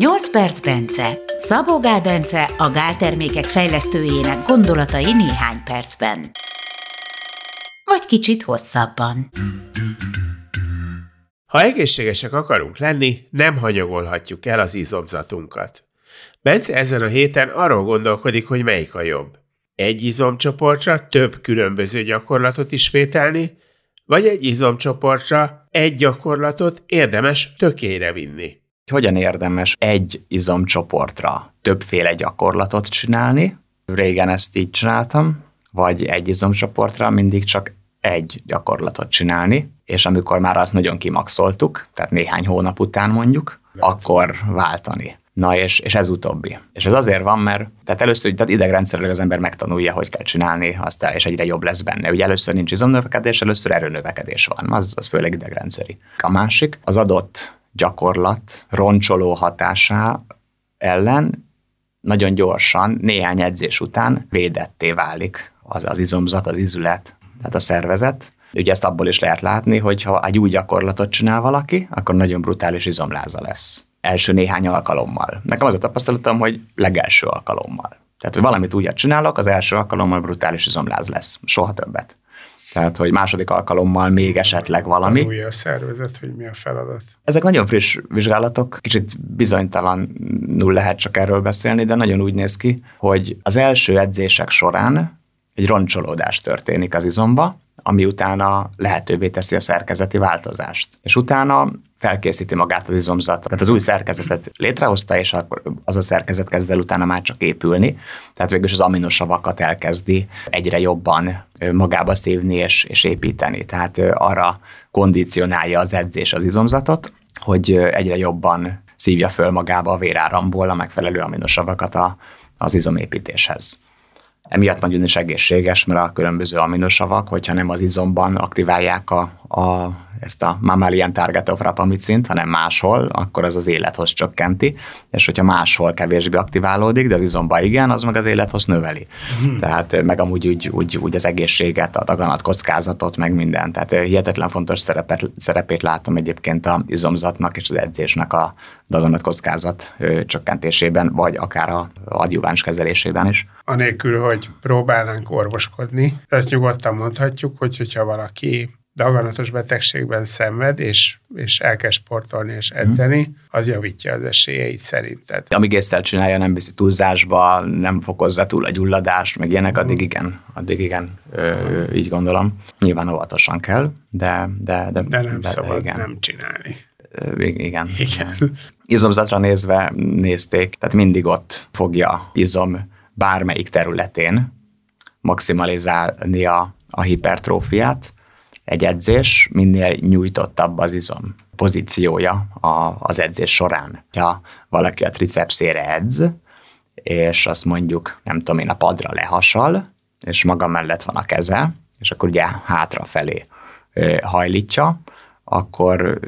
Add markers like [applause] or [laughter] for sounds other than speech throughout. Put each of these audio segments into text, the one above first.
8 perc Bence. Szabó Gál Bence a gáltermékek fejlesztőjének gondolatai néhány percben. Vagy kicsit hosszabban. Ha egészségesek akarunk lenni, nem hanyagolhatjuk el az izomzatunkat. Bence ezen a héten arról gondolkodik, hogy melyik a jobb. Egy izomcsoportra több különböző gyakorlatot ismételni, vagy egy izomcsoportra egy gyakorlatot érdemes tökére vinni. Hogyan érdemes egy izomcsoportra többféle gyakorlatot csinálni? Régen ezt így csináltam, vagy egy izomcsoportra mindig csak egy gyakorlatot csinálni, és amikor már azt nagyon kimaxoltuk, tehát néhány hónap után mondjuk, akkor váltani. Na és, és ez utóbbi. És ez azért van, mert tehát először tehát idegrendszerűleg az ember megtanulja, hogy kell csinálni, aztán és egyre jobb lesz benne. Ugye először nincs izomnövekedés, először erőnövekedés van, az, az főleg idegrendszeri. A másik, az adott gyakorlat roncsoló hatásá ellen nagyon gyorsan, néhány edzés után védetté válik az, az izomzat, az izület, tehát a szervezet. Ugye ezt abból is lehet látni, hogy ha egy új gyakorlatot csinál valaki, akkor nagyon brutális izomláza lesz. Első néhány alkalommal. Nekem az a tapasztalatom, hogy legelső alkalommal. Tehát, hogy valamit újat csinálok, az első alkalommal brutális izomláz lesz. Soha többet. Tehát, hogy második alkalommal még esetleg valami. Tanulja a szervezet, hogy mi a feladat. Ezek nagyon friss vizsgálatok, kicsit bizonytalanul lehet csak erről beszélni, de nagyon úgy néz ki, hogy az első edzések során egy roncsolódás történik az izomba, ami utána lehetővé teszi a szerkezeti változást. És utána felkészíti magát az izomzat, tehát az új szerkezetet létrehozta, és akkor az a szerkezet kezd el utána már csak épülni, tehát végül az aminosavakat elkezdi egyre jobban magába szívni és, és építeni. Tehát arra kondicionálja az edzés az izomzatot, hogy egyre jobban szívja föl magába a véráramból a megfelelő aminosavakat a, az izomépítéshez. Emiatt nagyon is egészséges, mert a különböző aminosavak, hogyha nem az izomban aktiválják a, a ezt a mammalian target of rapamicint, hanem máshol, akkor az az élethoz csökkenti, és hogyha máshol kevésbé aktiválódik, de az izomba igen, az meg az élethoz növeli. Hmm. Tehát meg amúgy úgy, úgy, úgy az egészséget, a daganat kockázatot, meg minden. Tehát hihetetlen fontos szerepet, szerepét látom egyébként a izomzatnak és az edzésnek a daganat kockázat csökkentésében, vagy akár a adjuváns kezelésében is. Anélkül, hogy próbálnánk orvoskodni, ezt nyugodtan mondhatjuk, hogy hogyha valaki daganatos betegségben szenved, és, és elkezd sportolni és edzeni, az javítja az esélyeit szerinted. Amíg észre csinálja, nem viszi túlzásba, nem fokozza túl a gyulladást, meg ilyenek, addig igen, addig igen, ö, így gondolom. Nyilván óvatosan kell, de... De, de, de nem de, szabad igen. nem csinálni. Igen. igen. Izomzatra nézve nézték, tehát mindig ott fogja izom bármelyik területén maximalizálni a, a hipertrófiát, egy edzés, minél nyújtottabb az izom pozíciója a, az edzés során. Ha valaki a tricepszére edz, és azt mondjuk, nem tudom én, a padra lehasal, és maga mellett van a keze, és akkor ugye hátrafelé hajlítja, akkor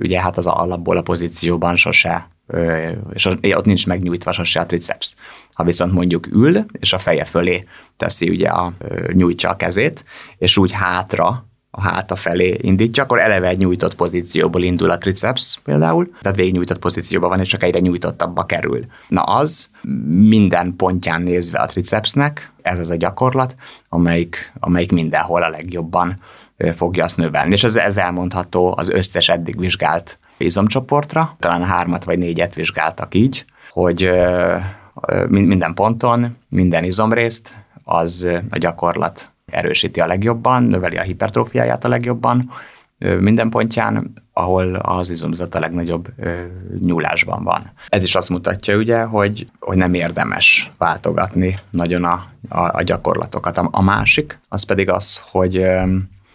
ugye hát az alapból a pozícióban sose, és ott nincs megnyújtva sose a triceps. Ha viszont mondjuk ül, és a feje fölé teszi ugye a, nyújtja a kezét, és úgy hátra a háta felé indítja, akkor eleve egy nyújtott pozícióból indul a triceps például, tehát végignyújtott pozícióban van, és csak egyre nyújtottabbba kerül. Na az minden pontján nézve a tricepsnek, ez az a gyakorlat, amelyik, amelyik mindenhol a legjobban fogja azt növelni. És ez, ez elmondható az összes eddig vizsgált izomcsoportra, talán hármat vagy négyet vizsgáltak így, hogy minden ponton, minden izomrészt az a gyakorlat erősíti a legjobban, növeli a hipertrófiáját a legjobban minden pontján, ahol az izomzat a legnagyobb nyúlásban van. Ez is azt mutatja ugye, hogy, hogy nem érdemes váltogatni nagyon a, a, a gyakorlatokat. A, a másik, az pedig az, hogy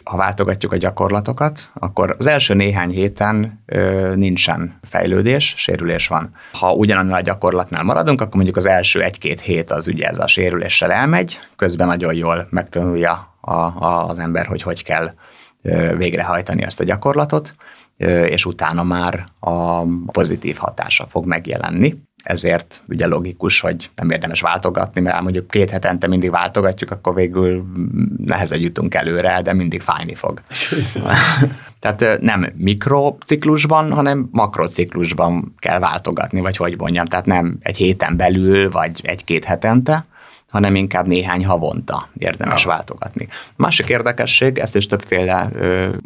ha váltogatjuk a gyakorlatokat, akkor az első néhány héten ö, nincsen fejlődés, sérülés van. Ha ugyanannál a gyakorlatnál maradunk, akkor mondjuk az első egy-két hét az ugye ez a sérüléssel elmegy, közben nagyon jól megtanulja a, a, az ember, hogy hogy kell ö, végrehajtani ezt a gyakorlatot, ö, és utána már a pozitív hatása fog megjelenni. Ezért ugye logikus, hogy nem érdemes váltogatni, mert mondjuk két hetente mindig váltogatjuk, akkor végül nehezen jutunk előre, de mindig fájni fog. [laughs] Tehát nem mikrociklusban, hanem makrociklusban kell váltogatni, vagy hogy mondjam, tehát nem egy héten belül, vagy egy-két hetente, hanem inkább néhány havonta érdemes ja. váltogatni. Másik érdekesség, ezt is több példát,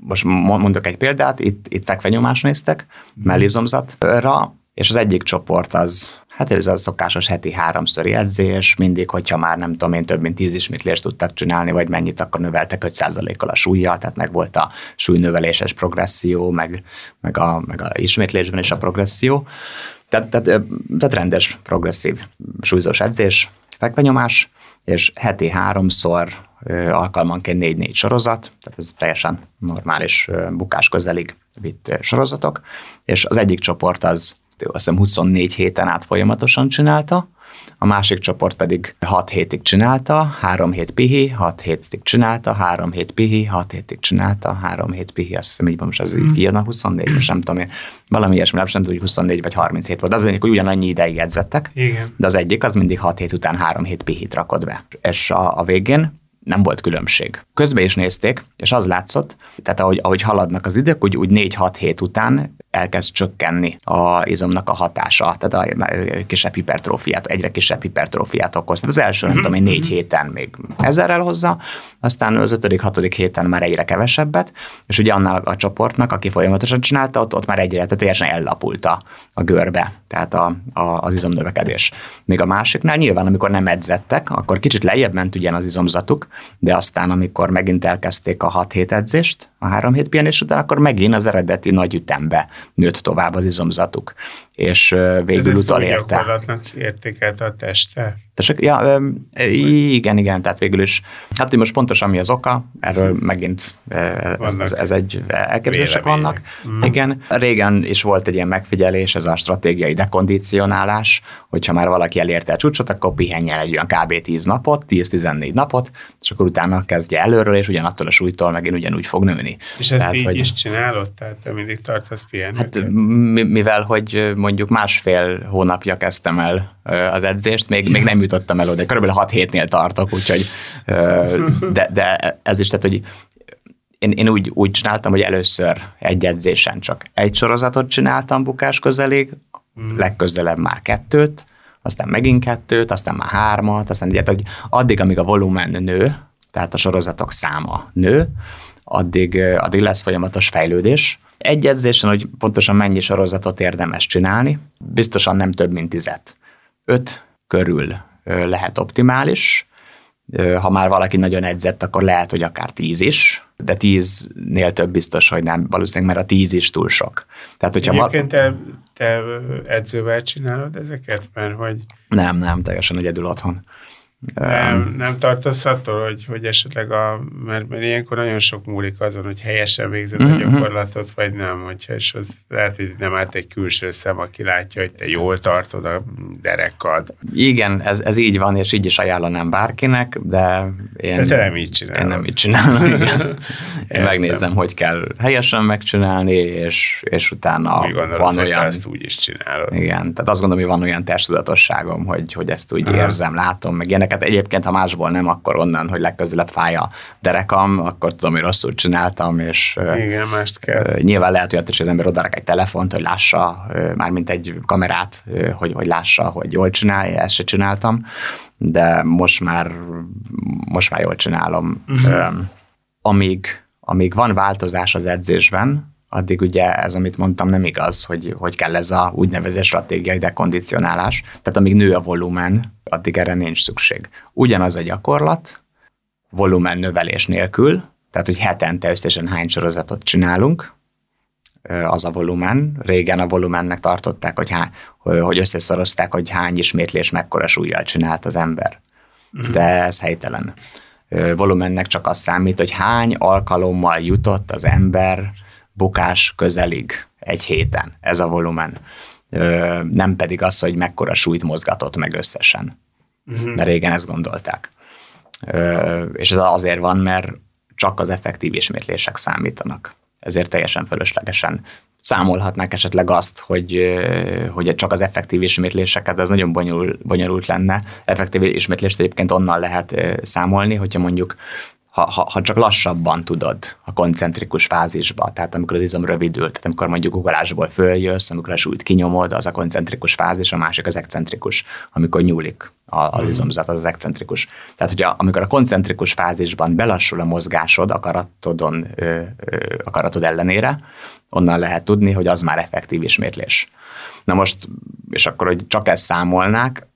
most mondok egy példát, itt, itt fekvenyomás néztek, mhm. mellizomzatra, és az egyik csoport az Hát ez a szokásos heti háromszori edzés, mindig, hogyha már nem tudom én több mint tíz ismétlést tudtak csinálni, vagy mennyit, akkor növeltek 5%-kal a súlyjal, tehát meg volt a súlynöveléses progresszió, meg, meg, a, meg a ismétlésben is a progresszió. Tehát, tehát, tehát rendes, progresszív súlyzós edzés, fekvenyomás, és heti háromszor alkalmanként négy-négy sorozat, tehát ez teljesen normális bukás közelig vitt sorozatok, és az egyik csoport az azt hiszem 24 héten át folyamatosan csinálta, a másik csoport pedig 6 hétig csinálta, 3 hét pihi, 6 hétig csinálta, 3 hét pihi, 6 hétig csinálta, 3 hét pihi, azt hiszem így van most ez így kijön 24, most nem tudom én, valami ilyesmi, nem tudom, hogy 24 vagy 37 volt. Az egyik, hogy ugyanannyi ideig edzettek, Igen. de az egyik az mindig 6 hét után 3 hét pihit rakod be. És a, a végén nem volt különbség. Közben is nézték, és az látszott, tehát ahogy, ahogy haladnak az idők, úgy, úgy 4-6 hét után elkezd csökkenni a izomnak a hatása, tehát a kisebb hipertrófiát, egyre kisebb hipertrófiát okoz. Tehát az első, nem tudom én, négy mhm. héten még ezerrel hozza, aztán az ötödik, hatodik héten már egyre kevesebbet, és ugye annál a csoportnak, aki folyamatosan csinálta, ott, ott már egyre, tehát teljesen ellapult a, a görbe, tehát a, a, az izomnövekedés. Még a másiknál nyilván, amikor nem edzettek, akkor kicsit lejjebb ment ugyan az izomzatuk, de aztán, amikor megint elkezdték a 6 hét edzést, a három hét pihenés után, akkor megint az eredeti nagy ütembe nőtt tovább az izomzatuk, és végül utolérte. értékelte a teste. Tessék? Ja, igen, igen, tehát végül is. Hát most pontosan mi az oka, erről megint ez, ez, ez egy elképzelések vannak. Mm. Igen, régen is volt egy ilyen megfigyelés, ez a stratégiai dekondicionálás, hogyha már valaki elérte a csúcsot, akkor pihenjen egy olyan kb. 10 napot, 10-14 napot, és akkor utána kezdje előről, és ugyanattól a súlytól megint ugyanúgy fog nőni. És ezt tehát, így hogy, is csinálod? Tehát te mindig tartasz pihenni? Hát mivel, hogy mondjuk másfél hónapja kezdtem el az edzést, még, még nem jutottam el oda, körülbelül 6 hétnél tartok, úgyhogy de, de ez is, tehát, hogy én, én úgy, úgy csináltam, hogy először egy edzésen csak egy sorozatot csináltam bukás közelig, mm. legközelebb már kettőt, aztán megint kettőt, aztán már hármat, aztán ugye, hogy addig, amíg a volumen nő, tehát a sorozatok száma nő, addig, addig lesz folyamatos fejlődés. Egy edzésen, hogy pontosan mennyi sorozatot érdemes csinálni, biztosan nem több, mint tizet. Öt körül lehet optimális, ha már valaki nagyon edzett, akkor lehet, hogy akár tíz is, de tíznél több biztos, hogy nem, valószínűleg, mert a tíz is túl sok. Tehát, hogyha Egyébként te, te edzővel csinálod ezeket? Mert hogy... Nem, nem, teljesen egyedül otthon. Nem, nem tartasz attól, hogy, hogy esetleg a, mert, mert ilyenkor nagyon sok múlik azon, hogy helyesen végzed mm-hmm. a mhm. gyakorlatot, vagy nem, hogyha, és az lehet, hogy nem állt egy külső szem, aki látja, hogy te jól tartod a derekad. Igen, ez, ez így van, és így is ajánlanám bárkinek, de én... De te nem így csinálod. Én nem így csinálom, igen. [laughs] Én megnézem, hogy kell helyesen megcsinálni, és, és utána Mi gondolod, van olyan... ezt úgy is csinálod. Igen, tehát azt gondolom, hogy van olyan testtudatosságom, hogy, hogy ezt úgy Aha. érzem, látom, meg ilyenek ilyeneket. Egyébként, ha másból nem, akkor onnan, hogy legközelebb fáj a derekam, akkor tudom, hogy rosszul csináltam, és Igen, mást kell. nyilván lehet hogy az ember odarak egy telefont, hogy lássa, mármint egy kamerát, hogy, hogy lássa, hogy jól csinálja, ezt se csináltam, de most már, most már jól csinálom. Uh-huh. Amíg, amíg van változás az edzésben, addig ugye ez, amit mondtam, nem igaz, hogy, hogy kell ez a úgynevezett stratégiai dekondicionálás. Tehát amíg nő a volumen, addig erre nincs szükség. Ugyanaz a gyakorlat, volumen növelés nélkül, tehát hogy hetente összesen hány sorozatot csinálunk, az a volumen. Régen a volumennek tartották, hogy, há, hogy összeszorozták, hogy hány ismétlés mekkora súlyjal csinált az ember. Mhm. De ez helytelen. Volumennek csak az számít, hogy hány alkalommal jutott az ember bukás közelig egy héten. Ez a volumen. Nem pedig az, hogy mekkora súlyt mozgatott meg összesen. Uh-huh. Mert régen ezt gondolták. És ez azért van, mert csak az effektív ismétlések számítanak. Ezért teljesen fölöslegesen számolhatnák esetleg azt, hogy, hogy csak az effektív ismétléseket, de ez nagyon bonyolul, bonyolult lenne. Effektív ismétlést egyébként onnan lehet számolni, hogyha mondjuk ha, ha, ha csak lassabban tudod a koncentrikus fázisba, tehát amikor az izom rövidül, tehát amikor mondjuk ugolásból följössz, amikor a súlyt kinyomod, az a koncentrikus fázis, a másik az excentrikus, amikor nyúlik az mhm. izomzat, az az excentrikus. Tehát, hogy amikor a koncentrikus fázisban belassul a mozgásod akaratodon, ö, ö, akaratod ellenére, onnan lehet tudni, hogy az már effektív ismétlés. Na most, és akkor, hogy csak ezt számolnák,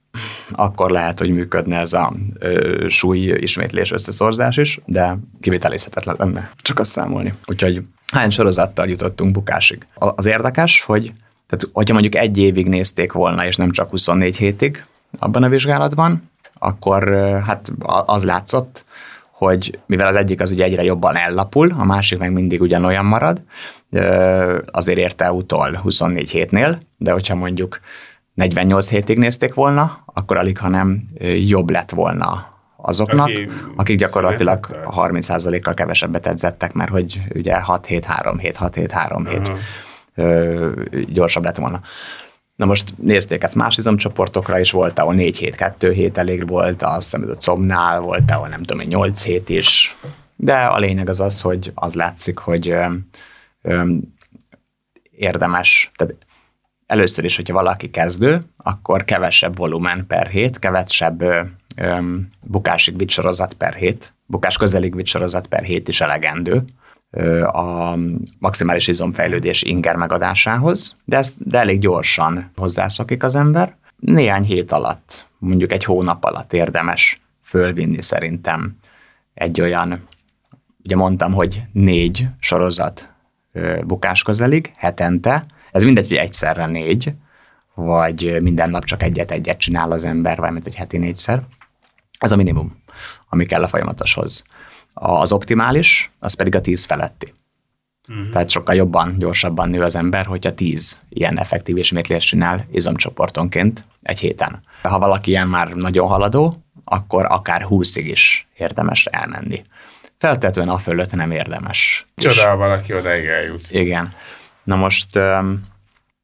akkor lehet, hogy működne ez a ö, súly ismétlés összeszorzás is, de kivitelezhetetlen lenne csak azt számolni. Úgyhogy hány sorozattal jutottunk bukásig. Az érdekes, hogy tehát, hogyha mondjuk egy évig nézték volna, és nem csak 24 hétig abban a vizsgálatban, akkor hát az látszott, hogy mivel az egyik az ugye egyre jobban ellapul, a másik meg mindig ugyanolyan marad, azért érte utol 24 hétnél, de hogyha mondjuk 48 hétig nézték volna, akkor alig, hanem jobb lett volna azoknak, Aki akik gyakorlatilag 30%-kal kevesebbet edzettek, mert hogy ugye 6-7-3 hét, 6-7-3 hét uh-huh. gyorsabb lett volna. Na most nézték ezt más izomcsoportokra is, volt, ahol 4 hét, 2 hét elég volt, azt hiszem, a comnál volt, ahol nem tudom, 8 hét is, de a lényeg az az, hogy az látszik, hogy ö, ö, érdemes, tehát először is, hogyha valaki kezdő, akkor kevesebb volumen per hét, kevesebb ö, bukásig vitt sorozat per hét, bukás közelig vitt sorozat per hét is elegendő a maximális izomfejlődés inger megadásához, de ezt de elég gyorsan hozzászokik az ember. Néhány hét alatt, mondjuk egy hónap alatt érdemes fölvinni szerintem egy olyan, ugye mondtam, hogy négy sorozat bukás közelig hetente, ez mindegy, hogy egyszerre négy, vagy minden nap csak egyet-egyet csinál az ember, vagy mint hogy heti négyszer. Ez a minimum, ami kell a folyamatoshoz. Az optimális, az pedig a tíz feletti. Uh-huh. Tehát sokkal jobban, gyorsabban nő az ember, hogyha tíz ilyen effektív ismétlést csinál izomcsoportonként egy héten. Ha valaki ilyen már nagyon haladó, akkor akár húszig is érdemes elmenni. Feltetően a fölött nem érdemes. Csodál valaki odaig eljut. Igen. Na most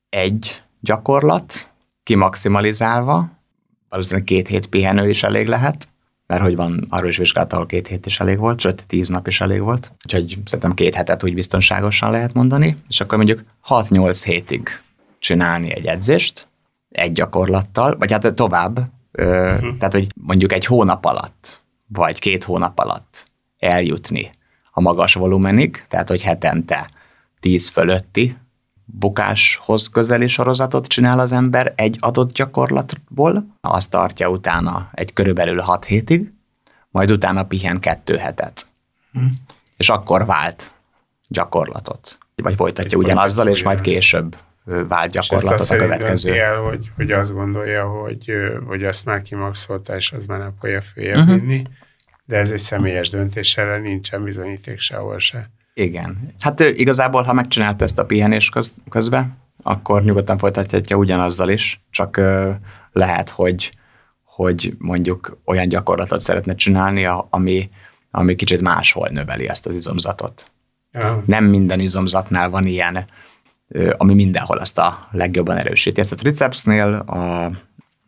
egy gyakorlat kimaximalizálva, valószínűleg két hét pihenő is elég lehet, mert hogy van arról is vizsgálat, ahol két hét is elég volt, sőt, tíz nap is elég volt. Úgyhogy szerintem két hetet úgy biztonságosan lehet mondani, és akkor mondjuk 6-8 hétig csinálni egy edzést, egy gyakorlattal, vagy hát tovább, uh-huh. tehát hogy mondjuk egy hónap alatt, vagy két hónap alatt eljutni a magas volumenig, tehát hogy hetente 10 fölötti bukáshoz közeli sorozatot csinál az ember egy adott gyakorlatból, azt tartja utána egy körülbelül 6 hétig, majd utána pihen kettő hetet. Hm. És akkor vált gyakorlatot. Vagy folytatja és ugyanazzal, és majd később vált gyakorlatot a következő. El, hogy, hogy azt gondolja, hogy, hogy azt már kimaxolta, és az már nem fogja följebb uh-huh. vinni, de ez egy személyes döntés, erre nincsen bizonyíték sehol se. Igen. Hát igazából, ha megcsinálta ezt a pihenés köz, közben, akkor nyugodtan folytatja ugyanazzal is, csak lehet, hogy, hogy mondjuk olyan gyakorlatot szeretne csinálni, ami, ami kicsit máshol növeli ezt az izomzatot. Ja. Nem minden izomzatnál van ilyen, ami mindenhol azt a legjobban erősíti. Ezt a tricepsnél, a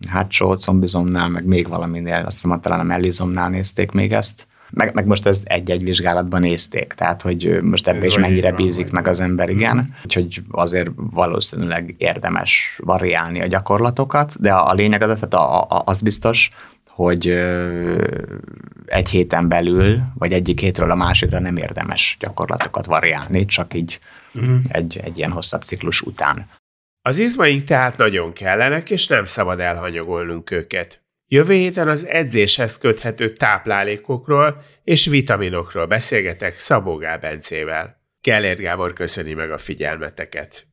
hátsó combizomnál, meg még valaminél, azt hiszem, talán a mellizomnál nézték még ezt, meg, meg most ez egy-egy vizsgálatban nézték, tehát hogy most ebbe is mennyire bízik van, meg az ember, igen. Mm. Úgyhogy azért valószínűleg érdemes variálni a gyakorlatokat, de a lényeg az, tehát a, a, az biztos, hogy egy héten belül, vagy egyik hétről a másikra nem érdemes gyakorlatokat variálni, csak így uh-huh. egy, egy ilyen hosszabb ciklus után. Az izmaink tehát nagyon kellenek, és nem szabad elhanyagolnunk őket. Jövő héten az edzéshez köthető táplálékokról és vitaminokról beszélgetek Szabó Gál Bencével. Kellért Gábor köszöni meg a figyelmeteket.